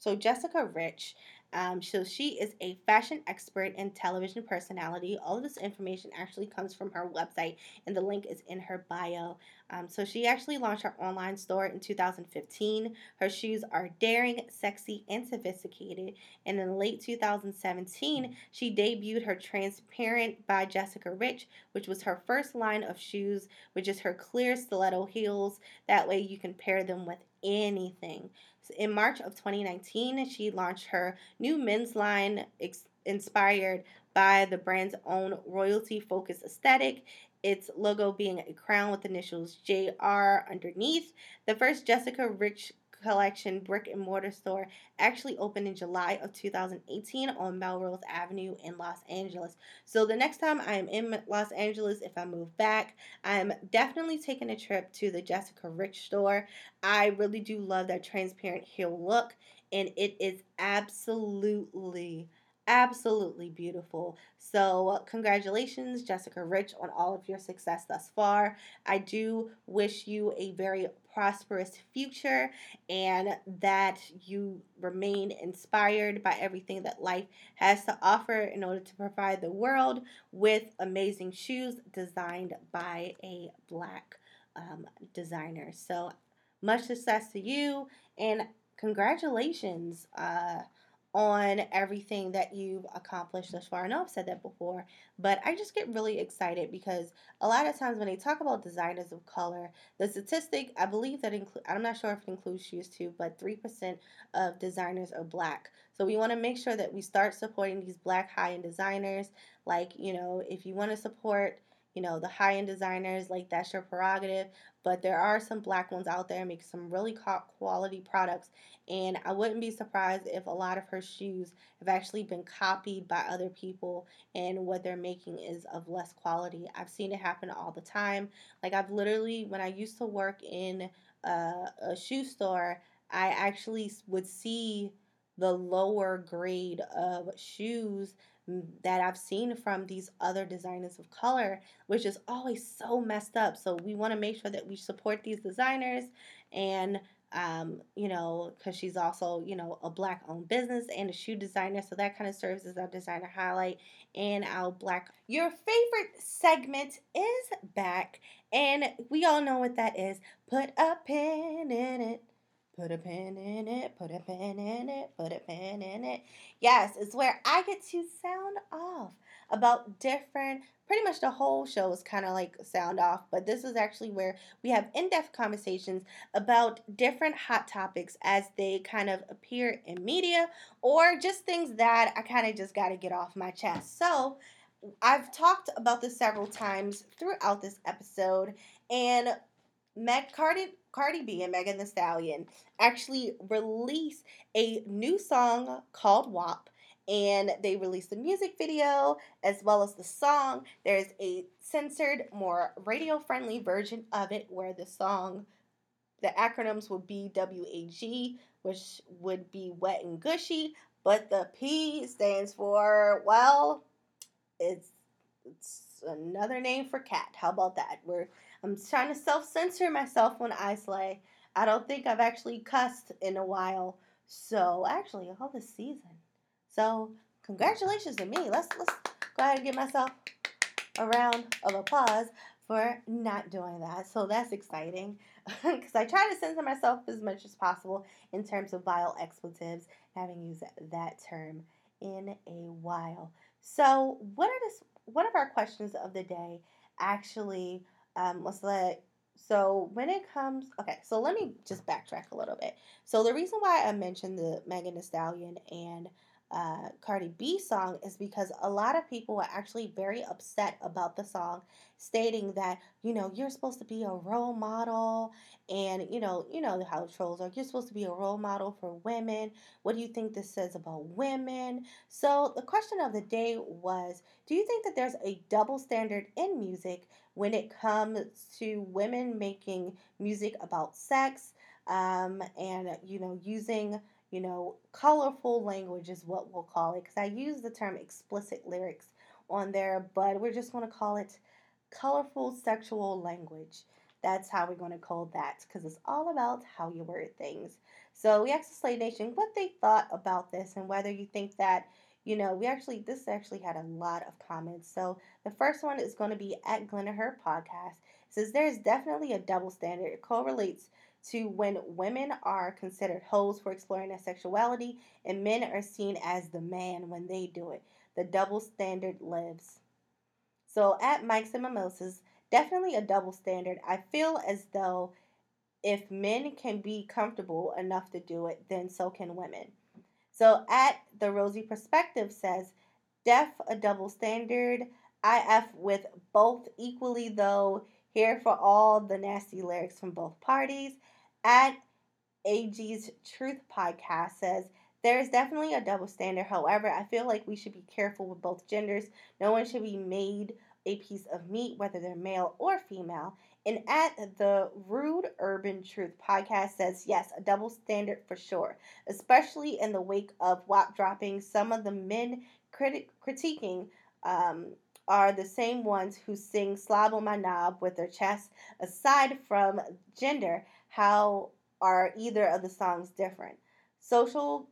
so Jessica Rich um, so she is a fashion expert and television personality. All of this information actually comes from her website, and the link is in her bio. Um, so she actually launched her online store in 2015. Her shoes are daring, sexy, and sophisticated. And in late 2017, she debuted her Transparent by Jessica Rich, which was her first line of shoes, which is her clear stiletto heels. That way you can pair them with anything. In March of 2019, she launched her new men's line ex- inspired by the brand's own royalty focused aesthetic. Its logo being a crown with initials JR underneath. The first Jessica Rich collection brick and mortar store actually opened in July of 2018 on Melrose Avenue in Los Angeles. So the next time I am in Los Angeles, if I move back, I'm definitely taking a trip to the Jessica Rich store. I really do love that transparent heel look, and it is absolutely absolutely beautiful. So, congratulations, Jessica Rich, on all of your success thus far. I do wish you a very prosperous future and that you remain inspired by everything that life has to offer in order to provide the world with amazing shoes designed by a black um, designer. So, much success to you and congratulations. Uh, on everything that you've accomplished thus far. I know I've said that before, but I just get really excited because a lot of times when they talk about designers of color, the statistic, I believe that include I'm not sure if it includes shoes too, but 3% of designers are black. So we want to make sure that we start supporting these black high-end designers. Like, you know, if you want to support you know the high-end designers like that's your prerogative but there are some black ones out there making some really quality products and i wouldn't be surprised if a lot of her shoes have actually been copied by other people and what they're making is of less quality. I've seen it happen all the time. Like i've literally when i used to work in a, a shoe store i actually would see the lower grade of shoes that I've seen from these other designers of color, which is always so messed up. So we want to make sure that we support these designers and um, you know, because she's also, you know, a black owned business and a shoe designer. So that kind of serves as our designer highlight and our black. Your favorite segment is back. And we all know what that is. Put a pin in it. Put a pin in it, put a pin in it, put a pin in it. Yes, it's where I get to sound off about different pretty much the whole show is kind of like sound off, but this is actually where we have in depth conversations about different hot topics as they kind of appear in media or just things that I kind of just got to get off my chest. So, I've talked about this several times throughout this episode, and Meg Cardi B and Megan Thee Stallion actually released a new song called WAP and they released a music video as well as the song. There's a censored, more radio friendly version of it where the song, the acronyms would be WAG, which would be wet and gushy, but the P stands for, well, it's, it's another name for cat. How about that? Where I'm trying to self censor myself when I slay. I don't think I've actually cussed in a while. So, actually, all this season. So congratulations to me. Let's let's go ahead and give myself a round of applause for not doing that. So that's exciting because I try to censor myself as much as possible in terms of vile expletives. Having used that term in a while. So what are this? One of our questions of the day actually um, was let so when it comes, okay, so let me just backtrack a little bit. So the reason why I mentioned the Megan Thee Stallion and uh, Cardi B song is because a lot of people were actually very upset about the song, stating that you know you're supposed to be a role model, and you know you know how trolls are. You're supposed to be a role model for women. What do you think this says about women? So the question of the day was: Do you think that there's a double standard in music when it comes to women making music about sex, um, and you know using you know, colorful language is what we'll call it because I use the term explicit lyrics on there, but we're just going to call it colorful sexual language. That's how we're going to call that because it's all about how you word things. So we asked the Slay Nation what they thought about this and whether you think that, you know, we actually, this actually had a lot of comments. So the first one is going to be at Glennaher Podcast. It says there's definitely a double standard. It correlates to when women are considered hoes for exploring their sexuality and men are seen as the man when they do it. The double standard lives. So at Mike's and Mimosas, definitely a double standard. I feel as though if men can be comfortable enough to do it, then so can women. So at the Rosy Perspective says, def a double standard. IF with both equally though. Here for all the nasty lyrics from both parties at AG's Truth podcast says, there is definitely a double standard. However, I feel like we should be careful with both genders. No one should be made a piece of meat, whether they're male or female. And at the Rude Urban Truth podcast says, yes, a double standard for sure, especially in the wake of WAP dropping. Some of the men criti- critiquing um, are the same ones who sing Slob on My Knob with their chest. Aside from gender, how are either of the songs different? Social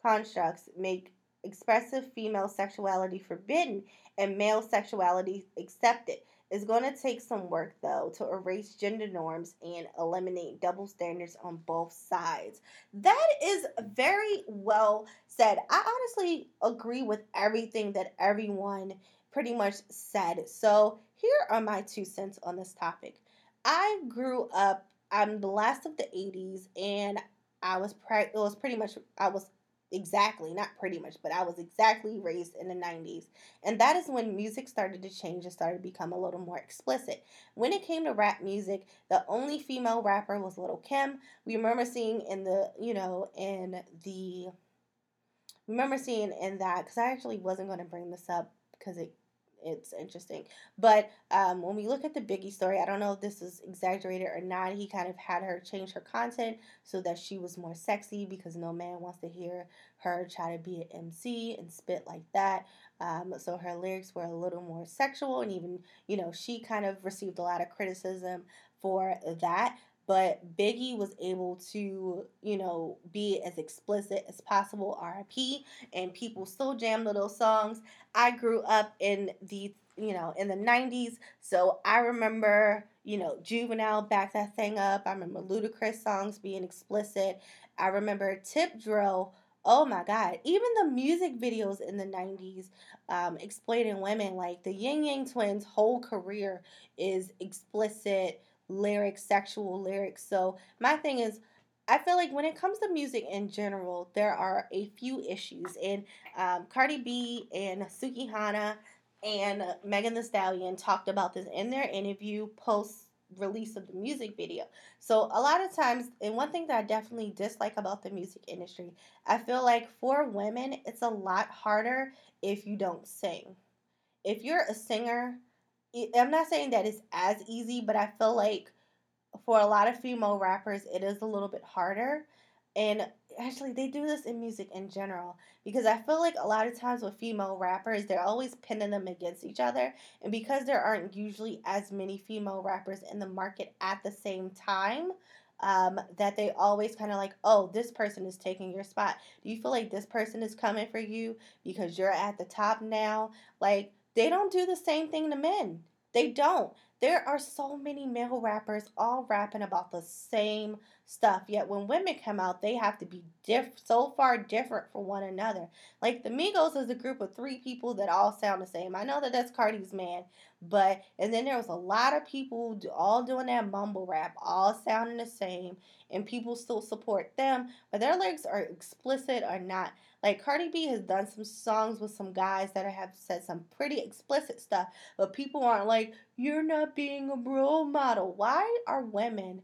constructs make expressive female sexuality forbidden and male sexuality accepted. It's going to take some work, though, to erase gender norms and eliminate double standards on both sides. That is very well said. I honestly agree with everything that everyone pretty much said. So, here are my two cents on this topic. I grew up I'm the last of the 80s and I was pre- it was pretty much I was exactly not pretty much but I was exactly raised in the 90s and that is when music started to change and started to become a little more explicit. When it came to rap music the only female rapper was Little Kim. We remember seeing in the you know in the remember seeing in that because I actually wasn't going to bring this up because it it's interesting. But um, when we look at the Biggie story, I don't know if this is exaggerated or not. He kind of had her change her content so that she was more sexy because no man wants to hear her try to be an MC and spit like that. Um, so her lyrics were a little more sexual, and even, you know, she kind of received a lot of criticism for that. But Biggie was able to, you know, be as explicit as possible, RIP, and people still jam to those songs. I grew up in the, you know, in the 90s, so I remember, you know, Juvenile back that thing up. I remember Ludacris songs being explicit. I remember Tip Drill. Oh my God. Even the music videos in the 90s um, exploiting women, like the Ying Yang Twins' whole career is explicit lyrics, sexual lyrics. So my thing is, I feel like when it comes to music in general, there are a few issues. And um, Cardi B and Sukihana and Megan Thee Stallion talked about this in their interview post release of the music video. So a lot of times, and one thing that I definitely dislike about the music industry, I feel like for women, it's a lot harder if you don't sing. If you're a singer, I'm not saying that it's as easy, but I feel like for a lot of female rappers, it is a little bit harder. And actually, they do this in music in general because I feel like a lot of times with female rappers, they're always pinning them against each other. And because there aren't usually as many female rappers in the market at the same time, um, that they always kind of like, oh, this person is taking your spot. Do you feel like this person is coming for you because you're at the top now? Like, they don't do the same thing to men. They don't. There are so many male rappers all rapping about the same stuff. Yet when women come out, they have to be diff- so far different from one another. Like the Migos is a group of three people that all sound the same. I know that that's Cardi's man, but and then there was a lot of people all doing that mumble rap, all sounding the same, and people still support them, but their lyrics are explicit or not. Like Cardi B has done some songs with some guys that have said some pretty explicit stuff, but people aren't like, you're not being a role model. Why are women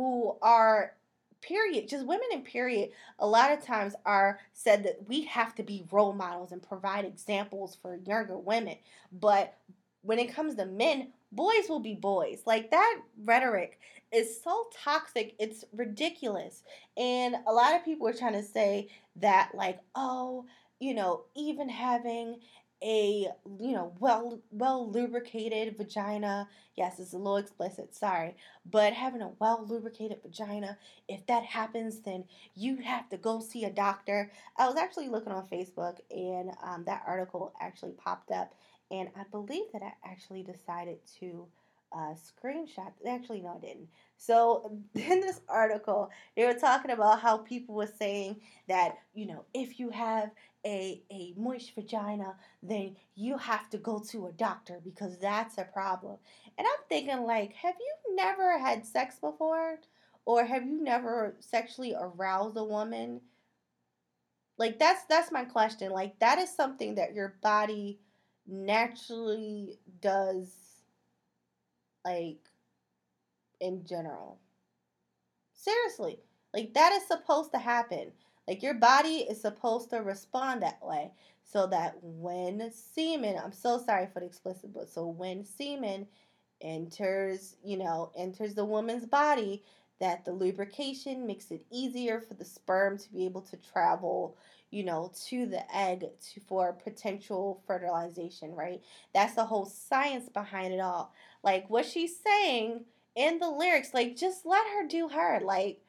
who are period just women in period a lot of times are said that we have to be role models and provide examples for younger women. But when it comes to men boys will be boys. Like that rhetoric is so toxic it's ridiculous. And a lot of people are trying to say that like oh you know even having a you know well well lubricated vagina. Yes it's a little explicit sorry. But having a well lubricated vagina if that happens then you have to go see a doctor. I was actually looking on facebook and um, that article actually popped up and i believe that i actually decided to uh, screenshot actually no i didn't so in this article, they were talking about how people were saying that, you know, if you have a, a moist vagina, then you have to go to a doctor because that's a problem. And I'm thinking like, have you never had sex before? Or have you never sexually aroused a woman? Like that's that's my question. Like that is something that your body naturally does like in general. Seriously, like that is supposed to happen. Like your body is supposed to respond that way so that when semen, I'm so sorry for the explicit, but so when semen enters, you know, enters the woman's body, that the lubrication makes it easier for the sperm to be able to travel, you know, to the egg to for potential fertilization, right? That's the whole science behind it all. Like what she's saying in the lyrics. Like, just let her do her. Like,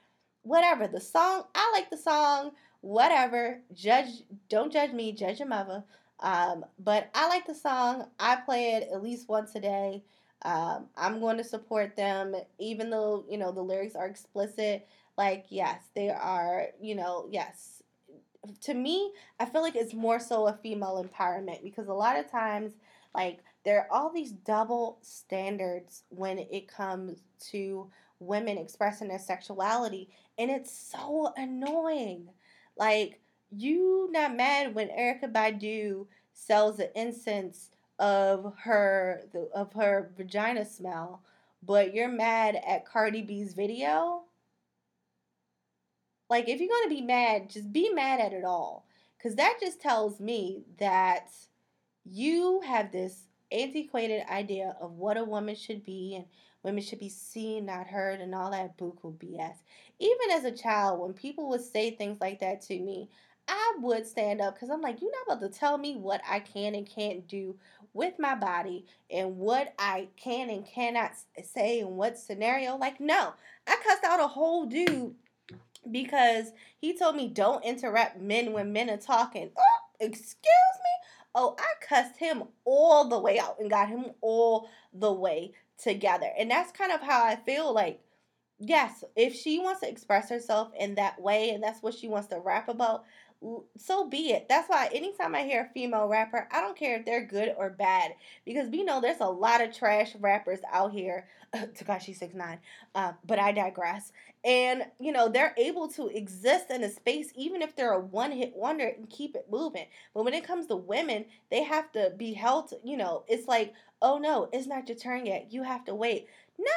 whatever. The song, I like the song, whatever. Judge, don't judge me, judge your mother. Um, but I like the song. I play it at least once a day. Um, I'm going to support them, even though, you know, the lyrics are explicit. Like, yes, they are, you know, yes. To me, I feel like it's more so a female empowerment because a lot of times, like, there are all these double standards when it comes to women expressing their sexuality and it's so annoying. Like you not mad when Erykah Badu sells the incense of her of her vagina smell but you're mad at Cardi B's video? Like if you're going to be mad just be mad at it all. Cuz that just tells me that you have this antiquated idea of what a woman should be and women should be seen, not heard, and all that buku BS. Even as a child, when people would say things like that to me, I would stand up because I'm like, you're not about to tell me what I can and can't do with my body and what I can and cannot say in what scenario. Like, no, I cussed out a whole dude because he told me don't interrupt men when men are talking. Oh, excuse me? Oh, I cussed him all the way out and got him all the way together. And that's kind of how I feel like yes, if she wants to express herself in that way and that's what she wants to rap about, so be it. That's why anytime I hear a female rapper, I don't care if they're good or bad because we know there's a lot of trash rappers out here. Tekashi six nine, uh, but I digress. And you know they're able to exist in a space even if they're a one hit wonder and keep it moving. But when it comes to women, they have to be held. To, you know, it's like, oh no, it's not your turn yet. You have to wait.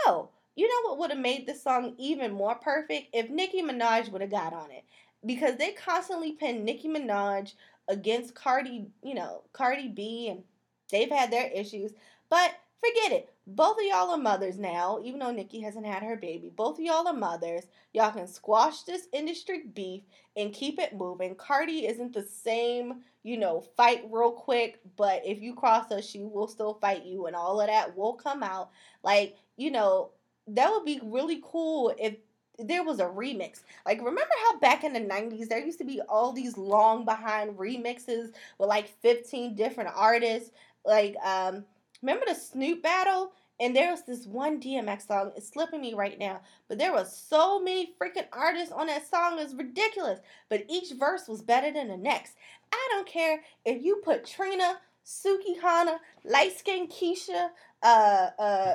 No, you know what would have made this song even more perfect if Nicki Minaj would have got on it because they constantly pin Nicki Minaj against Cardi, you know, Cardi B, and they've had their issues. But forget it. Both of y'all are mothers now, even though Nicki hasn't had her baby. Both of y'all are mothers. Y'all can squash this industry beef and keep it moving. Cardi isn't the same, you know, fight real quick, but if you cross her, she will still fight you, and all of that will come out. Like, you know, that would be really cool if there was a remix. Like, remember how back in the 90s there used to be all these long behind remixes with like 15 different artists? Like, um, remember the Snoop battle? And there was this one DMX song, it's slipping me right now, but there was so many freaking artists on that song, it's ridiculous. But each verse was better than the next. I don't care if you put Trina, Sukihana, light Skin Keisha, uh, uh,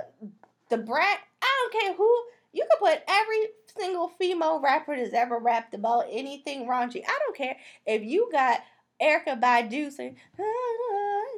the Brat, I don't care who you could put every single female rapper that's ever rapped about anything raunchy. I don't care if you got Erykah Badu saying, ah,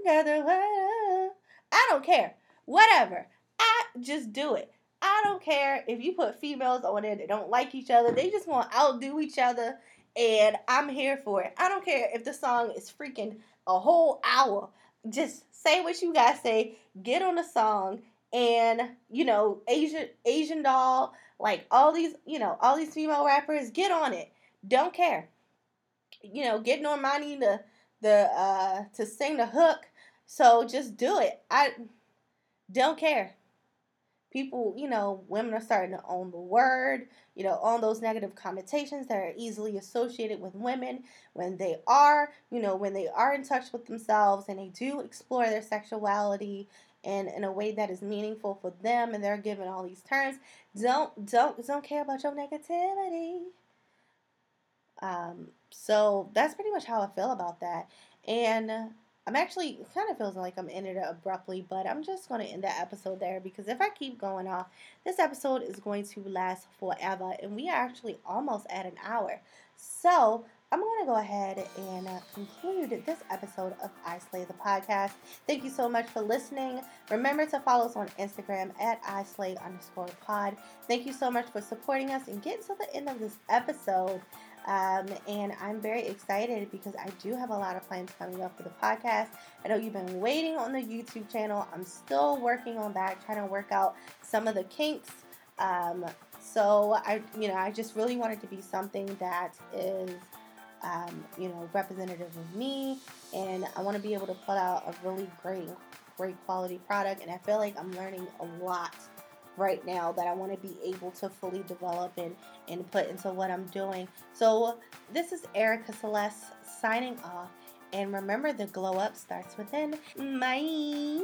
ah, I don't care. Whatever. I just do it. I don't care if you put females on there that don't like each other. They just want to outdo each other. And I'm here for it. I don't care if the song is freaking a whole hour. Just say what you guys say. Get on the song and you know Asian Asian doll, like all these you know all these female rappers, get on it. Don't care. You know, get Normani to the uh to sing the hook. So just do it. I don't care. People, you know, women are starting to own the word, you know, own those negative connotations that are easily associated with women when they are, you know, when they are in touch with themselves and they do explore their sexuality and in a way that is meaningful for them and they're given all these terms don't don't don't care about your negativity. Um so that's pretty much how i feel about that. And i'm actually kind of feels like i'm ended it abruptly but i'm just going to end that episode there because if i keep going off this episode is going to last forever and we are actually almost at an hour. So I'm going to go ahead and uh, conclude this episode of I Slay the podcast. Thank you so much for listening. Remember to follow us on Instagram at I Slay underscore pod. Thank you so much for supporting us and getting to the end of this episode. Um, and I'm very excited because I do have a lot of plans coming up for the podcast. I know you've been waiting on the YouTube channel. I'm still working on that, trying to work out some of the kinks. Um, so I, you know, I just really wanted to be something that is um, you know, representative of me, and I want to be able to put out a really great, great quality product. And I feel like I'm learning a lot right now that I want to be able to fully develop and, and put into what I'm doing. So this is Erica Celeste signing off. And remember, the glow up starts within. Bye.